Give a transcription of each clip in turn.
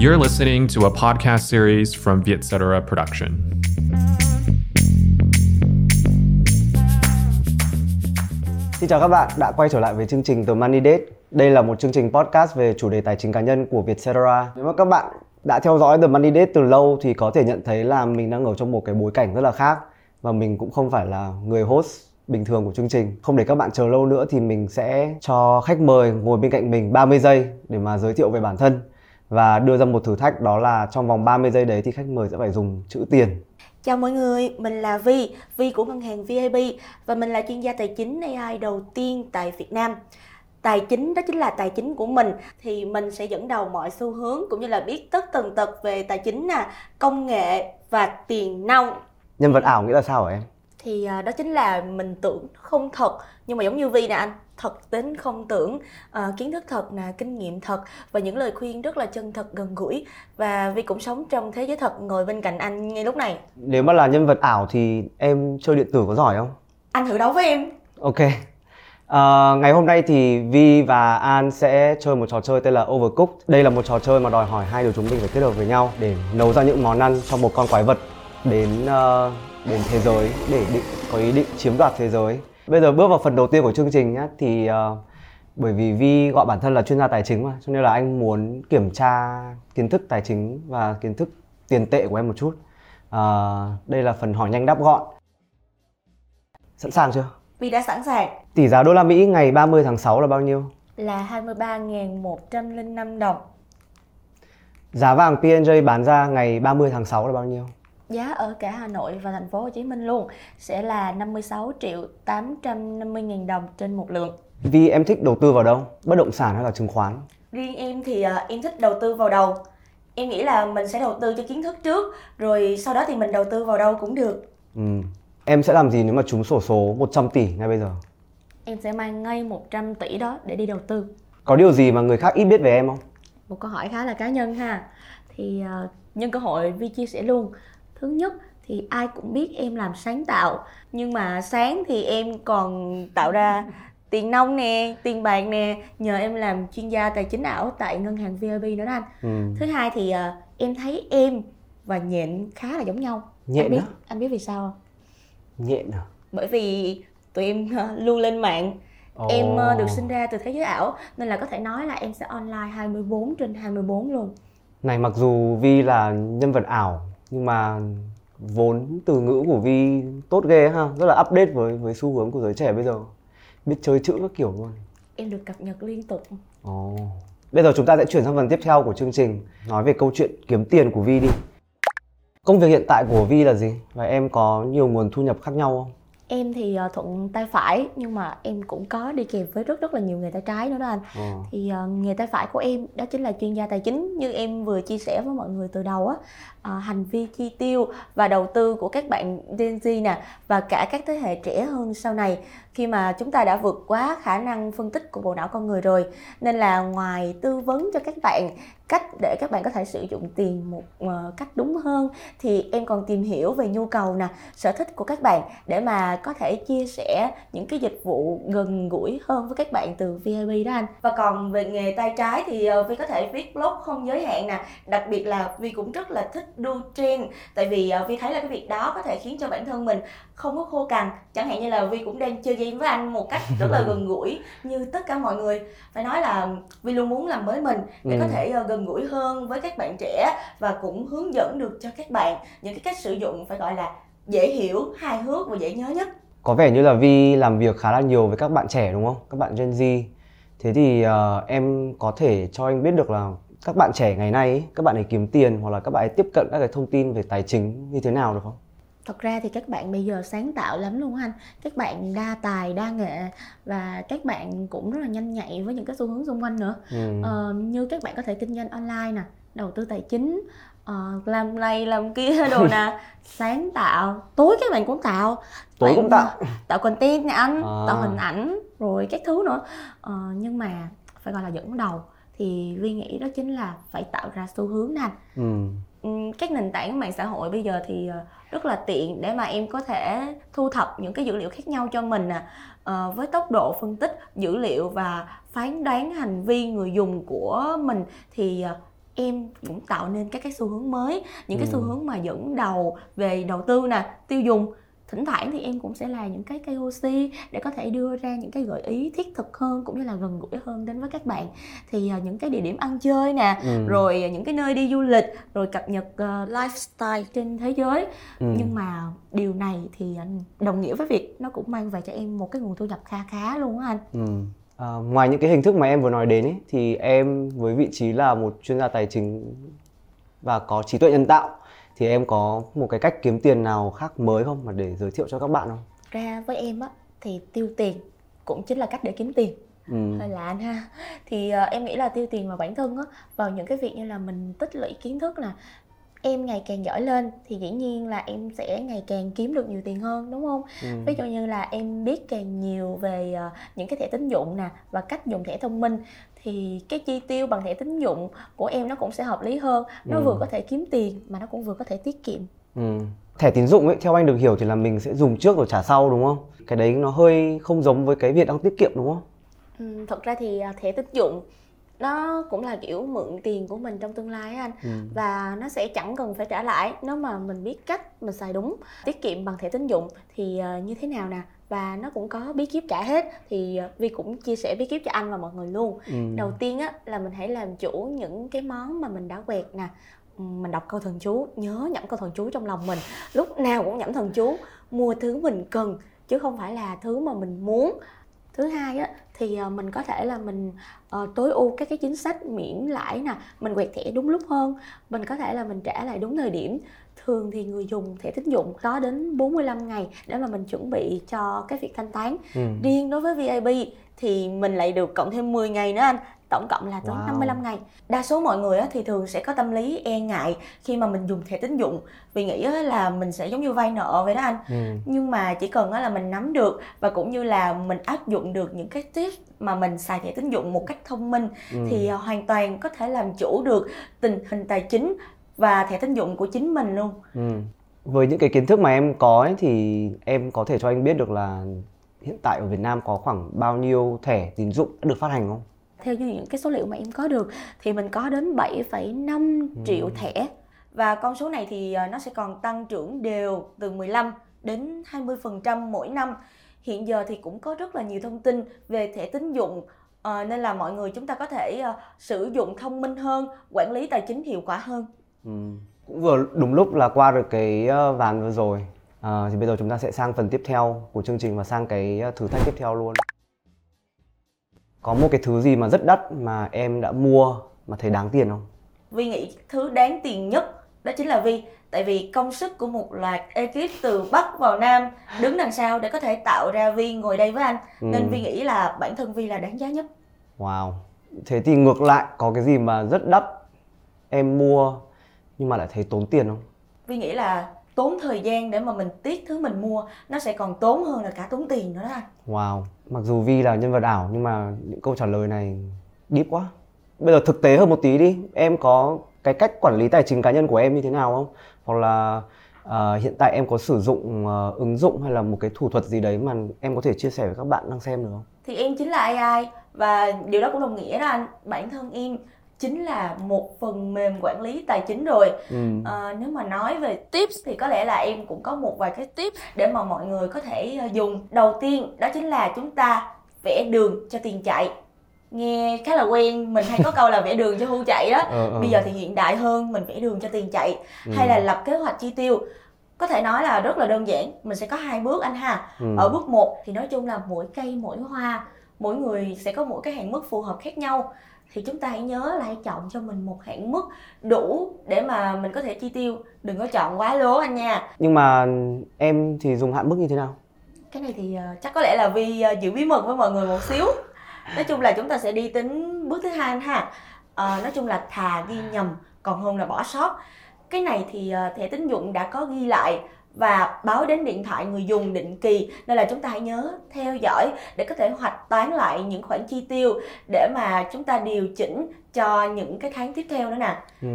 You're listening to a podcast series from Vietcetera Production. Xin chào các bạn, đã quay trở lại với chương trình The Money Date. Đây là một chương trình podcast về chủ đề tài chính cá nhân của Vietcetera. Nếu mà các bạn đã theo dõi The Money Date từ lâu thì có thể nhận thấy là mình đang ở trong một cái bối cảnh rất là khác và mình cũng không phải là người host bình thường của chương trình. Không để các bạn chờ lâu nữa thì mình sẽ cho khách mời ngồi bên cạnh mình 30 giây để mà giới thiệu về bản thân và đưa ra một thử thách đó là trong vòng 30 giây đấy thì khách mời sẽ phải dùng chữ tiền. Chào mọi người, mình là Vi, Vi của ngân hàng VIB và mình là chuyên gia tài chính AI đầu tiên tại Việt Nam. Tài chính đó chính là tài chính của mình thì mình sẽ dẫn đầu mọi xu hướng cũng như là biết tất tần tật về tài chính nè, công nghệ và tiền nong. Nhân vật ảo nghĩa là sao hả em? thì à, đó chính là mình tưởng không thật nhưng mà giống như vi nè anh thật tính không tưởng à, kiến thức thật nè kinh nghiệm thật và những lời khuyên rất là chân thật gần gũi và vi cũng sống trong thế giới thật ngồi bên cạnh anh ngay lúc này Nếu mà là nhân vật ảo thì em chơi điện tử có giỏi không? anh thử đấu với em Ok. Ờ, ngày hôm nay thì Vi và An sẽ chơi một trò chơi tên là Overcooked. Đây là một trò chơi mà đòi hỏi hai đứa chúng mình phải kết hợp với nhau để nấu ra những món ăn cho một con quái vật đến ờ, đến thế giới để định có ý định chiếm đoạt thế giới. Bây giờ bước vào phần đầu tiên của chương trình nhá thì ờ, bởi vì Vi gọi bản thân là chuyên gia tài chính mà cho nên là anh muốn kiểm tra kiến thức tài chính và kiến thức tiền tệ của em một chút. Ờ, đây là phần hỏi nhanh đáp gọn. Sẵn sàng chưa? vi đã sẵn sàng Tỷ giá đô la Mỹ ngày 30 tháng 6 là bao nhiêu? là 23.105 đồng Giá vàng P&J bán ra ngày 30 tháng 6 là bao nhiêu? Giá ở cả Hà Nội và thành phố Hồ Chí Minh luôn sẽ là 56 triệu 850 nghìn đồng trên một lượng Vì em thích đầu tư vào đâu? Bất động sản hay là chứng khoán? Riêng em thì à, em thích đầu tư vào đầu. Em nghĩ là mình sẽ đầu tư cho kiến thức trước, rồi sau đó thì mình đầu tư vào đâu cũng được. Ừ. Em sẽ làm gì nếu mà trúng sổ số 100 tỷ ngay bây giờ? Em sẽ mang ngay 100 tỷ đó để đi đầu tư. Có điều gì mà người khác ít biết về em không? Một câu hỏi khá là cá nhân ha. Thì à, nhân cơ hội Vi chia sẻ luôn. Thứ nhất thì ai cũng biết em làm sáng tạo, nhưng mà sáng thì em còn tạo ra tiền nông nè, tiền bạc nè, nhờ em làm chuyên gia tài chính ảo tại ngân hàng VIB nữa đó anh. Ừ. Thứ hai thì à, em thấy em và nhện khá là giống nhau. Nhện anh biết, á? anh biết vì sao không? Nhện à? Bởi vì tụi em à, luôn lên mạng. Ồ. Em à, được sinh ra từ thế giới ảo nên là có thể nói là em sẽ online 24 trên 24 luôn. Này mặc dù Vi là nhân vật ảo nhưng mà vốn từ ngữ của Vi tốt ghê ha, rất là update với với xu hướng của giới trẻ bây giờ. Biết chơi chữ các kiểu luôn. Em được cập nhật liên tục. Ồ. Bây giờ chúng ta sẽ chuyển sang phần tiếp theo của chương trình Nói về câu chuyện kiếm tiền của Vi đi Công việc hiện tại của Vi là gì? Và em có nhiều nguồn thu nhập khác nhau không? Em thì à, thuận tay phải nhưng mà em cũng có đi kèm với rất rất là nhiều nghề tay trái nữa đó anh. Ờ. thì uh, nghề tay phải của em đó chính là chuyên gia tài chính như em vừa chia sẻ với mọi người từ đầu á uh, hành vi chi tiêu và đầu tư của các bạn Gen Z nè và cả các thế hệ trẻ hơn sau này khi mà chúng ta đã vượt quá khả năng phân tích của bộ não con người rồi nên là ngoài tư vấn cho các bạn cách để các bạn có thể sử dụng tiền một ờ, cách đúng hơn. Thì em còn tìm hiểu về nhu cầu nè sở thích của các bạn để mà có thể chia sẻ những cái dịch vụ gần gũi hơn với các bạn từ VIB đó anh. Và còn về nghề tay trái thì ờ, Vi có thể viết blog không giới hạn nè đặc biệt là Vi cũng rất là thích đu trend. Tại vì ờ, Vi thấy là cái việc đó có thể khiến cho bản thân mình không có khô cằn. Chẳng hạn như là Vi cũng đang chơi game với anh một cách rất là gần gũi như tất cả mọi người. Phải nói là Vi luôn muốn làm mới mình để Ừ. có thể gần gũi hơn với các bạn trẻ và cũng hướng dẫn được cho các bạn những cái cách sử dụng phải gọi là dễ hiểu hài hước và dễ nhớ nhất Có vẻ như là Vi làm việc khá là nhiều với các bạn trẻ đúng không? Các bạn Gen Z Thế thì uh, em có thể cho anh biết được là các bạn trẻ ngày nay ấy, các bạn ấy kiếm tiền hoặc là các bạn ấy tiếp cận các cái thông tin về tài chính như thế nào được không? Thật ra thì các bạn bây giờ sáng tạo lắm luôn anh Các bạn đa tài, đa nghệ Và các bạn cũng rất là nhanh nhạy với những cái xu hướng xung quanh nữa Ừ. ờ, Như các bạn có thể kinh doanh online nè Đầu tư tài chính ờ, Làm này làm kia đồ nè Sáng tạo Tối các bạn cũng tạo Tối cũng tạo. Tạo content nè anh À. Tạo hình ảnh Rồi các thứ nữa ờ, Nhưng mà phải gọi là dẫn đầu Thì Vi nghĩ đó chính là phải tạo ra xu hướng nè Ừ. Các nền tảng mạng xã hội bây giờ thì ờ, rất là tiện để mà em có thể thu thập những cái dữ liệu khác nhau cho mình nè Ờ, với tốc độ phân tích dữ liệu và phán đoán hành vi người dùng của mình thì ờ, em cũng tạo nên các cái xu hướng mới những cái xu hướng mà dẫn đầu về đầu tư nè tiêu dùng thỉnh thoảng thì em cũng sẽ là những cái KOC để có thể đưa ra những cái gợi ý thiết thực hơn cũng như là gần gũi hơn đến với các bạn thì à, những cái địa điểm ăn chơi nè Ừ. rồi những cái nơi đi du lịch rồi cập nhật ờ, lifestyle trên thế giới Ừ. nhưng mà điều này thì anh đồng nghĩa với việc nó cũng mang về cho em một cái nguồn thu nhập kha khá luôn á anh Ừ. À, ngoài những cái hình thức mà em vừa nói đến ấy, thì em với vị trí là một chuyên gia tài chính và có trí tuệ nhân tạo thì em có một cái cách kiếm tiền nào khác mới không mà để giới thiệu cho các bạn không? ra với em á thì tiêu tiền cũng chính là cách để kiếm tiền Ừ. hơi lạ anh ha thì ờ, em nghĩ là tiêu tiền vào bản thân á vào những cái việc như là mình tích lũy kiến thức nè em ngày càng giỏi lên thì dĩ nhiên là em sẽ ngày càng kiếm được nhiều tiền hơn đúng không Ừ. ví dụ như là em biết càng nhiều về ờ, những cái thẻ tín dụng nè và cách dùng thẻ thông minh thì cái chi tiêu bằng thẻ tín dụng của em nó cũng sẽ hợp lý hơn nó Ừ. vừa có thể kiếm tiền mà nó cũng vừa có thể tiết kiệm Ừ. Thẻ tín dụng ấy theo anh được hiểu thì là mình sẽ dùng trước rồi trả sau đúng không? Cái đấy nó hơi không giống với cái việc đăng tiết kiệm đúng không? Ừ, thật ra thì à, thẻ tín dụng nó cũng là kiểu mượn tiền của mình trong tương lai á anh. Ừ. và nó sẽ chẳng cần phải trả lãi nếu mà mình biết cách mình xài đúng tiết kiệm bằng thẻ tín dụng thì à, như thế nào nè. Và nó cũng có bí kíp trả hết thì à, Vi cũng chia sẻ bí kíp cho anh và mọi người luôn. Ừ. đầu tiên á là mình hãy làm chủ những cái món mà mình đã quẹt nè. Ừ, mình đọc câu thần chú nhớ nhẩm câu thần chú trong lòng mình. Lúc nào cũng nhẩm thần chú mua thứ mình cần chứ không phải là thứ mà mình muốn thứ hai á thì ờ, mình có thể là mình ờ, tối ưu các cái chính sách miễn lãi nè mình quẹt thẻ đúng lúc hơn. Mình có thể là mình trả lại đúng thời điểm. Thường thì người dùng thẻ tín dụng có đến 45 ngày để mà mình chuẩn bị cho cái việc thanh toán. Ừ. riêng đối với VIP thì mình lại được cộng thêm 10 ngày nữa anh tổng cộng là tới Wow. 55 ngày đa số mọi người thì thường sẽ có tâm lý e ngại khi mà mình dùng thẻ tín dụng vì nghĩ là mình sẽ giống như vay nợ vậy đó anh Ừ. nhưng mà chỉ cần là mình nắm được và cũng như là mình áp dụng được những cái tip mà mình xài thẻ tín dụng một cách thông minh Ừ. thì à, hoàn toàn có thể làm chủ được tình hình tài chính và thẻ tín dụng của chính mình luôn Ừ. Với những cái kiến thức mà em có ấy, thì em có thể cho anh biết được là hiện tại ở Việt Nam có khoảng bao nhiêu thẻ tín dụng đã được phát hành không? Theo như những cái số liệu mà em có được thì mình có đến 7,5 triệu thẻ và con số này thì à, nó sẽ còn tăng trưởng đều từ 15 đến 20% mỗi năm. Hiện giờ thì cũng có rất là nhiều thông tin về thẻ tín dụng ờ, nên là mọi người chúng ta có thể à, sử dụng thông minh hơn, quản lý tài chính hiệu quả hơn. Ừ. Cũng vừa đúng lúc là qua được cái ờ, ván vừa rồi. À, thì bây giờ chúng ta sẽ sang phần tiếp theo của chương trình và sang cái ờ, thử thách tiếp theo luôn. Có một cái thứ gì mà rất đắt mà em đã mua mà thấy đáng tiền không? Vi nghĩ thứ đáng tiền nhất đó chính là Vi tại vì công sức của một loạt ekip từ Bắc vào Nam đứng đằng sau để có thể tạo ra Vi ngồi đây với anh nên Ừ. Vi nghĩ là bản thân Vi là đáng giá nhất Wow. Thế thì ngược lại có cái gì mà rất đắt em mua nhưng mà lại thấy tốn tiền không? Vi nghĩ là tốn thời gian để mà mình tiếc thứ mình mua nó sẽ còn tốn hơn là cả tốn tiền nữa đó anh Wow, mặc dù Vi là nhân vật ảo nhưng mà những câu trả lời này deep quá. Bây giờ thực tế hơn một tí đi, em có cái cách quản lý tài chính cá nhân của em như thế nào không? Hoặc là ờ, hiện tại em có sử dụng ờ, ứng dụng hay là một cái thủ thuật gì đấy mà em có thể chia sẻ với các bạn đang xem được không? thì em chính là AI và điều đó cũng đồng nghĩa đó anh bản thân em chính là một phần mềm quản lý tài chính rồi Ừ. Ờ, nếu mà nói về tips thì có lẽ là em cũng có một vài cái tips để mà mọi người có thể ờ, dùng đầu tiên đó chính là chúng ta vẽ đường cho tiền chạy nghe khá là quen mình hay có câu là vẽ đường cho hưu chạy đó Ờ, ờ. bây giờ thì hiện đại hơn mình vẽ đường cho tiền chạy Ừ. hay là lập kế hoạch chi tiêu có thể nói là rất là đơn giản mình sẽ có hai bước anh ha Ừ. ở bước 1 thì nói chung là mỗi cây mỗi hoa mỗi người sẽ có mỗi cái hạn mức phù hợp khác nhau thì chúng ta hãy nhớ là hãy chọn cho mình một hạn mức đủ để mà mình có thể chi tiêu. Đừng có chọn quá lố anh nha. Nhưng mà em thì dùng hạn mức như thế nào? cái này thì ờ, chắc có lẽ là vì ờ, giữ bí mật với mọi người một xíu. Nói chung là chúng ta sẽ đi tính bước thứ hai anh ha. Ờ, nói chung là thà ghi nhầm còn hơn là bỏ sót. Cái này thì thẻ tín dụng đã có ghi lại và báo đến điện thoại người dùng định kỳ. Nên là chúng ta hãy nhớ theo dõi để có thể hoạch toán lại những khoản chi tiêu để mà chúng ta điều chỉnh cho những cái tháng tiếp theo nữa nè. Ừ.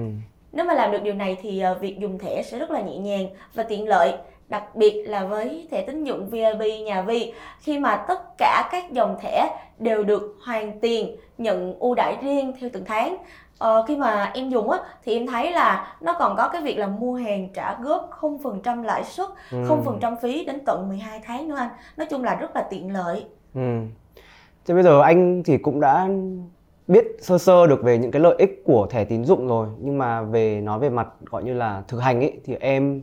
nếu mà làm được điều này thì ờ, việc dùng thẻ sẽ rất là nhẹ nhàng và tiện lợi đặc biệt là với thẻ tín dụng VIP nhà Vi. Khi mà tất cả các dòng thẻ đều được hoàn tiền nhận ưu đãi riêng theo từng tháng Ờ, khi mà em dùng á thì em thấy là nó còn có cái việc là mua hàng trả góp 0% lãi suất, Ừ. 0% phí đến tận 12 tháng nữa anh. Nói chung là rất là tiện lợi. Ừ. Thế bây giờ anh thì cũng đã biết sơ sơ được về những cái lợi ích của thẻ tín dụng rồi nhưng mà về nói về mặt gọi như là thực hành ấy thì em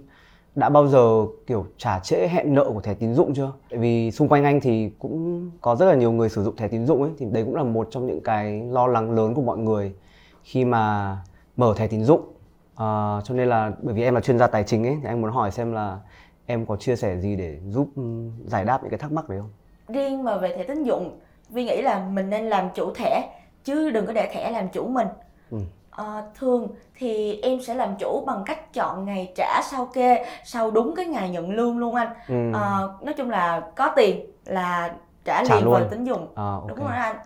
đã bao giờ kiểu trả trễ hẹn nợ của thẻ tín dụng chưa? Tại vì xung quanh anh thì cũng có rất là nhiều người sử dụng thẻ tín dụng ấy thì đấy cũng là một trong những cái lo lắng lớn của mọi người khi mà mở thẻ tín dụng. Ờ, cho nên là bởi vì em là chuyên gia tài chính ấy thì anh muốn hỏi xem là em có chia sẻ gì để giúp ừ, giải đáp những cái thắc mắc đấy không? Riêng mà về thẻ tín dụng, Vi nghĩ là mình nên làm chủ thẻ chứ đừng có để thẻ làm chủ mình. Ừ. Ờ, thường thì em sẽ làm chủ bằng cách chọn ngày trả sau kê sau đúng cái ngày nhận lương luôn anh. Ừ. Ờ, nói chung là có tiền là trả, Trả liền luôn. vào tín dụng. À, ok. Đúng rồi anh.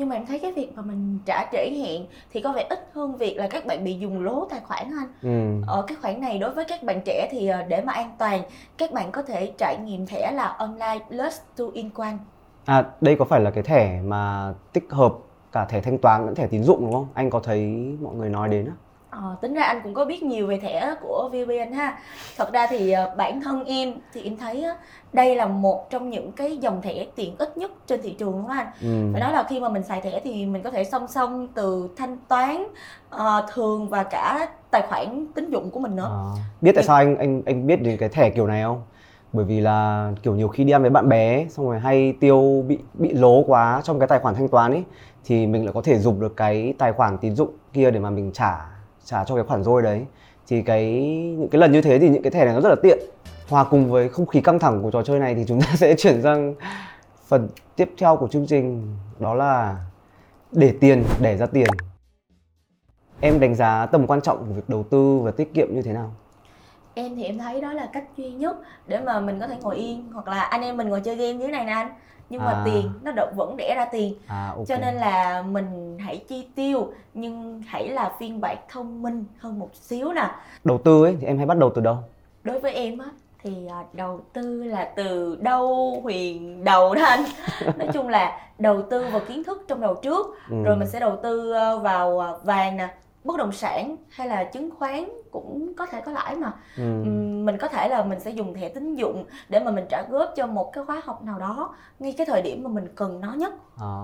Nhưng mà em thấy cái việc mà mình trả trễ hẹn thì có vẻ ít hơn việc là các bạn bị dùng lố tài khoản anh. Ừ. Ở cái khoản này đối với các bạn trẻ thì ờ, để mà an toàn, các bạn có thể trải nghiệm thẻ là online plus to in one. À, đây có phải là cái thẻ mà tích hợp cả thẻ thanh toán lẫn thẻ tín dụng đúng không? Anh có thấy mọi người nói đến á. Ờ, tính ra anh cũng có biết nhiều về thẻ của VPN ha. Thật ra thì ờ, bản thân em thì em thấy đây là một trong những cái dòng thẻ tiện ích nhất trên thị trường đúng không anh? Ừ. Phải nói là khi mà mình xài thẻ thì mình có thể song song từ thanh toán ờ, thường và cả tài khoản tín dụng của mình nữa. À, biết tại sao anh anh anh biết đến cái thẻ kiểu này không? Bởi vì là kiểu nhiều khi đi ăn với bạn bè xong rồi hay tiêu bị bị lố quá trong cái tài khoản thanh toán ấy thì mình lại có thể dùng được cái tài khoản tín dụng kia để mà mình trả trả cho cái khoản rôi đấy. Thì cái, những cái lần như thế thì những cái thẻ này nó rất là tiện. Hòa cùng với không khí căng thẳng của trò chơi này thì chúng ta sẽ chuyển sang phần tiếp theo của chương trình, đó là để tiền, để ra tiền. Em đánh giá tầm quan trọng của việc đầu tư và tiết kiệm như thế nào? Em thì em thấy đó là cách duy nhất để mà mình có thể ngồi yên hoặc là anh em mình ngồi chơi game dưới này nè anh. Nhưng mà À. tiền nó đ- vẫn đẻ ra tiền À ok. cho nên là mình hãy chi tiêu nhưng hãy là phiên bản thông minh hơn một xíu nè đầu tư ấy thì em hay bắt đầu từ đâu? đối với em á thì à, đầu tư là từ đâu huyền đầu đó anh nói chung là đầu tư vào kiến thức trong đầu trước Ừ. rồi mình sẽ đầu tư ờ, vào à, vàng nè bất động sản hay là chứng khoán cũng có thể có lãi mà Ừ. Mình có thể là mình sẽ dùng thẻ tín dụng để mà mình trả góp cho một cái khóa học nào đó ngay cái thời điểm mà mình cần nó nhất À.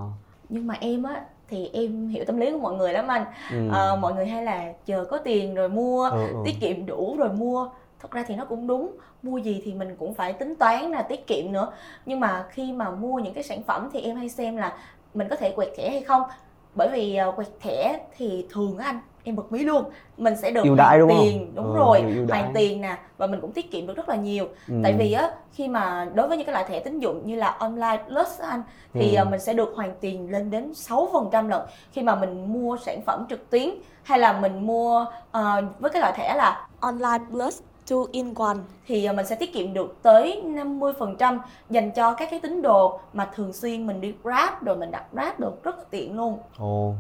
nhưng mà em á thì em hiểu tâm lý của mọi người lắm anh Ừ. Ờ, mọi người hay là chờ có tiền rồi mua Ừ, ừ. tiết kiệm đủ rồi mua thật ra thì nó cũng đúng mua gì thì mình cũng phải tính toán là tiết kiệm nữa nhưng mà khi mà mua những cái sản phẩm thì em hay xem là mình có thể quẹt thẻ hay không bởi vì ờ, quẹt thẻ thì thường á anh em bật mí luôn mình sẽ được đãi hoàn đúng không? tiền đúng Ờ, rồi hoàn tiền nè và mình cũng tiết kiệm được rất là nhiều Ừ. tại vì á khi mà đối với những cái loại thẻ tín dụng như là online plus anh thì Ừ. ờ, mình sẽ được hoàn tiền lên đến 6% lận khi mà mình mua sản phẩm trực tuyến hay là mình mua ờ, với cái loại thẻ là online plus two in one thì ờ, mình sẽ tiết kiệm được tới 50% dành cho các cái tín đồ mà thường xuyên mình đi Grab rồi mình đặt Grab được rất là tiện luôn Ồ.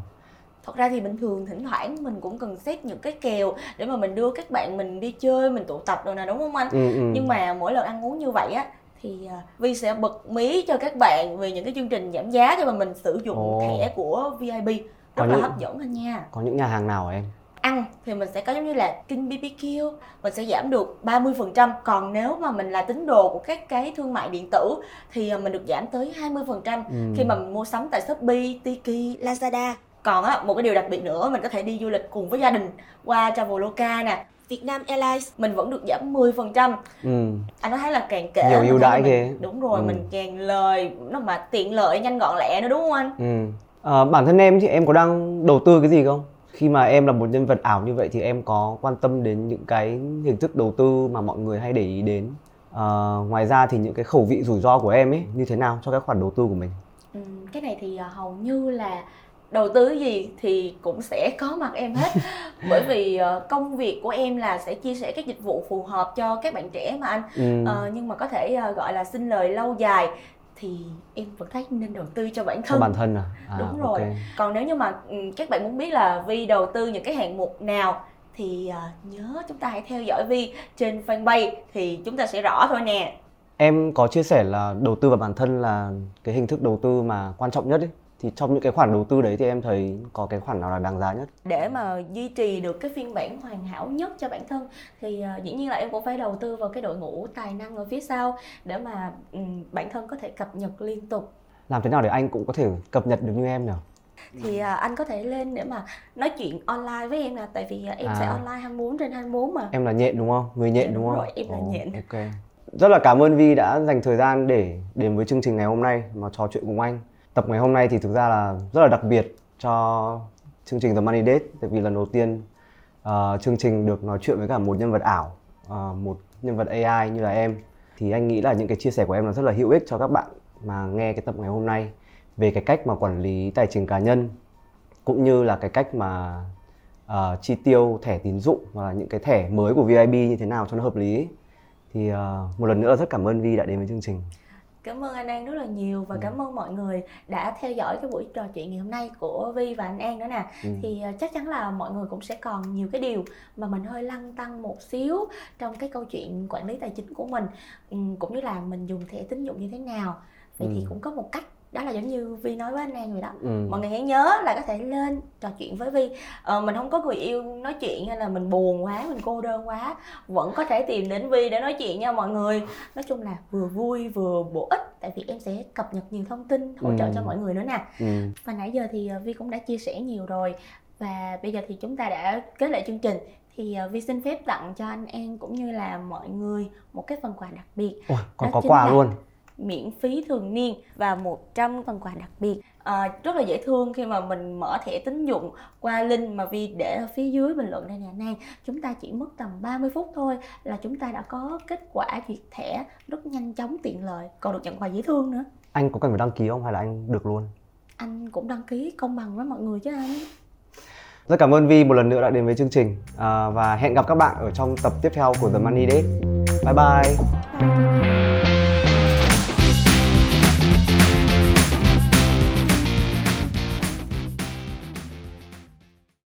thật ra thì bình thường thỉnh thoảng mình cũng cần xét những cái kèo để mà mình đưa các bạn mình đi chơi mình tụ tập rồi nè đúng không anh Ừ, ừ. nhưng mà mỗi lần ăn uống như vậy á thì à, Vi sẽ bật mí cho các bạn về những cái chương trình giảm giá cho mà mình sử dụng Ồ. thẻ của VIP rất là những- hấp dẫn anh nha Có những nhà hàng nào em? Ăn thì mình sẽ có giống như là King BBQ mình sẽ giảm được 30% còn nếu mà mình là tín đồ của các cái thương mại điện tử thì à, mình được giảm tới 20% Ừ. khi mà mình mua sắm tại Shopee, Tiki, Lazada còn á một cái điều đặc biệt nữa mình có thể đi du lịch cùng với gia đình qua Traveloka nè Vietnam Airlines mình vẫn được giảm 10% Ừ. anh có thấy là càng kể Nhiều ưu đãi ghê. đúng rồi Ừ. mình càng lời nó mà tiện lợi nhanh gọn lẹ nữa đúng không anh Ừ. Ờ, bản thân em thì em có đang đầu tư cái gì không? Khi mà em là một nhân vật ảo như vậy thì em có quan tâm đến những cái hình thức đầu tư mà mọi người hay để ý đến. Ờ, ngoài ra thì những cái khẩu vị rủi ro của em ấy như thế nào cho các khoản đầu tư của mình? ừ, cái này thì à, hầu như là đầu tư cái gì thì cũng sẽ có mặt em hết bởi vì ờ, công việc của em là sẽ chia sẻ các dịch vụ phù hợp cho các bạn trẻ mà anh Ừ. Ờ, nhưng mà có thể ờ, gọi là xin lời lâu dài thì em vẫn thấy nên đầu tư cho bản cho thân bản thân à? à đúng rồi ok. còn nếu như mà ừ, các bạn muốn biết là Vi đầu tư những cái hạng mục nào thì uh, nhớ chúng ta hãy theo dõi Vi trên fanpage thì chúng ta sẽ rõ thôi nè em có chia sẻ là đầu tư vào bản thân là cái hình thức đầu tư mà quan trọng nhất ấy thì trong những cái khoản đầu tư đấy thì em thấy có cái khoản nào là đáng giá nhất? Để mà duy trì được cái phiên bản hoàn hảo nhất cho bản thân thì uh, dĩ nhiên là em cũng phải đầu tư vào cái đội ngũ tài năng ở phía sau để mà um, bản thân có thể cập nhật liên tục. Làm thế nào để anh cũng có thể cập nhật được như em nhỉ? Thì uh, anh có thể lên để mà nói chuyện online với em là tại vì uh, em à. sẽ online 24 trên 24 mà. Em là nhện đúng không? Người nhện dạ, đúng, đúng không? rồi, em là oh, nhện. ok. Rất là cảm ơn Vi đã dành thời gian để đến với chương trình ngày hôm nay mà trò chuyện cùng anh tập ngày hôm nay thì thực ra là rất là đặc biệt cho chương trình The Money Date tại vì lần đầu tiên uh, chương trình được nói chuyện với cả một nhân vật ảo uh, một nhân vật AI như là em. Thì anh nghĩ là những cái chia sẻ của em là rất là hữu ích cho các bạn mà nghe cái tập ngày hôm nay về cái cách mà quản lý tài chính cá nhân cũng như là cái cách mà uh, chi tiêu thẻ tín dụng hoặc là những cái thẻ mới của VIB như thế nào cho nó hợp lý. Thì uh, một lần nữa rất cảm ơn Vi đã đến với chương trình. Cảm ơn anh An rất là nhiều và ừ. cảm ơn mọi người đã theo dõi cái buổi trò chuyện ngày hôm nay của Vi và anh An nữa nè. Ừ. Thì uh, chắc chắn là mọi người cũng sẽ còn nhiều cái điều mà mình hơi lăn tăng một xíu trong cái câu chuyện quản lý tài chính của mình cũng như là mình dùng thẻ tín dụng như thế nào. Vậy ừ. thì cũng có một cách đó là giống như vi nói với anh An rồi đó ừ. mọi người hãy nhớ là có thể lên trò chuyện với vi ờ, mình không có người yêu nói chuyện hay là mình buồn quá mình cô đơn quá vẫn có thể tìm đến vi để nói chuyện nha mọi người nói chung là vừa vui vừa bổ ích tại vì em sẽ cập nhật nhiều thông tin hỗ trợ ừ. cho mọi người nữa nè ừ. và nãy giờ thì ờ, vi cũng đã chia sẻ nhiều rồi và bây giờ thì chúng ta đã kết lại chương trình thì uh, Vi xin phép tặng cho anh An cũng như là mọi người một cái phần quà đặc biệt. Ủa, còn Đó có quà luôn miễn phí thường niên và 100 phần quà đặc biệt à, rất là dễ thương khi mà mình mở thẻ tín dụng qua link mà Vi để ở phía dưới bình luận đây nè Nan chúng ta chỉ mất tầm 30 phút thôi là chúng ta đã có kết quả duyệt thẻ rất nhanh chóng tiện lợi còn được nhận quà dễ thương nữa anh có cần phải đăng ký không hay là anh được luôn anh cũng đăng ký công bằng với mọi người chứ anh rất cảm ơn Vi một lần nữa đã đến với chương trình à, và hẹn gặp các bạn ở trong tập tiếp theo của The Money Date. Bye bye. bye.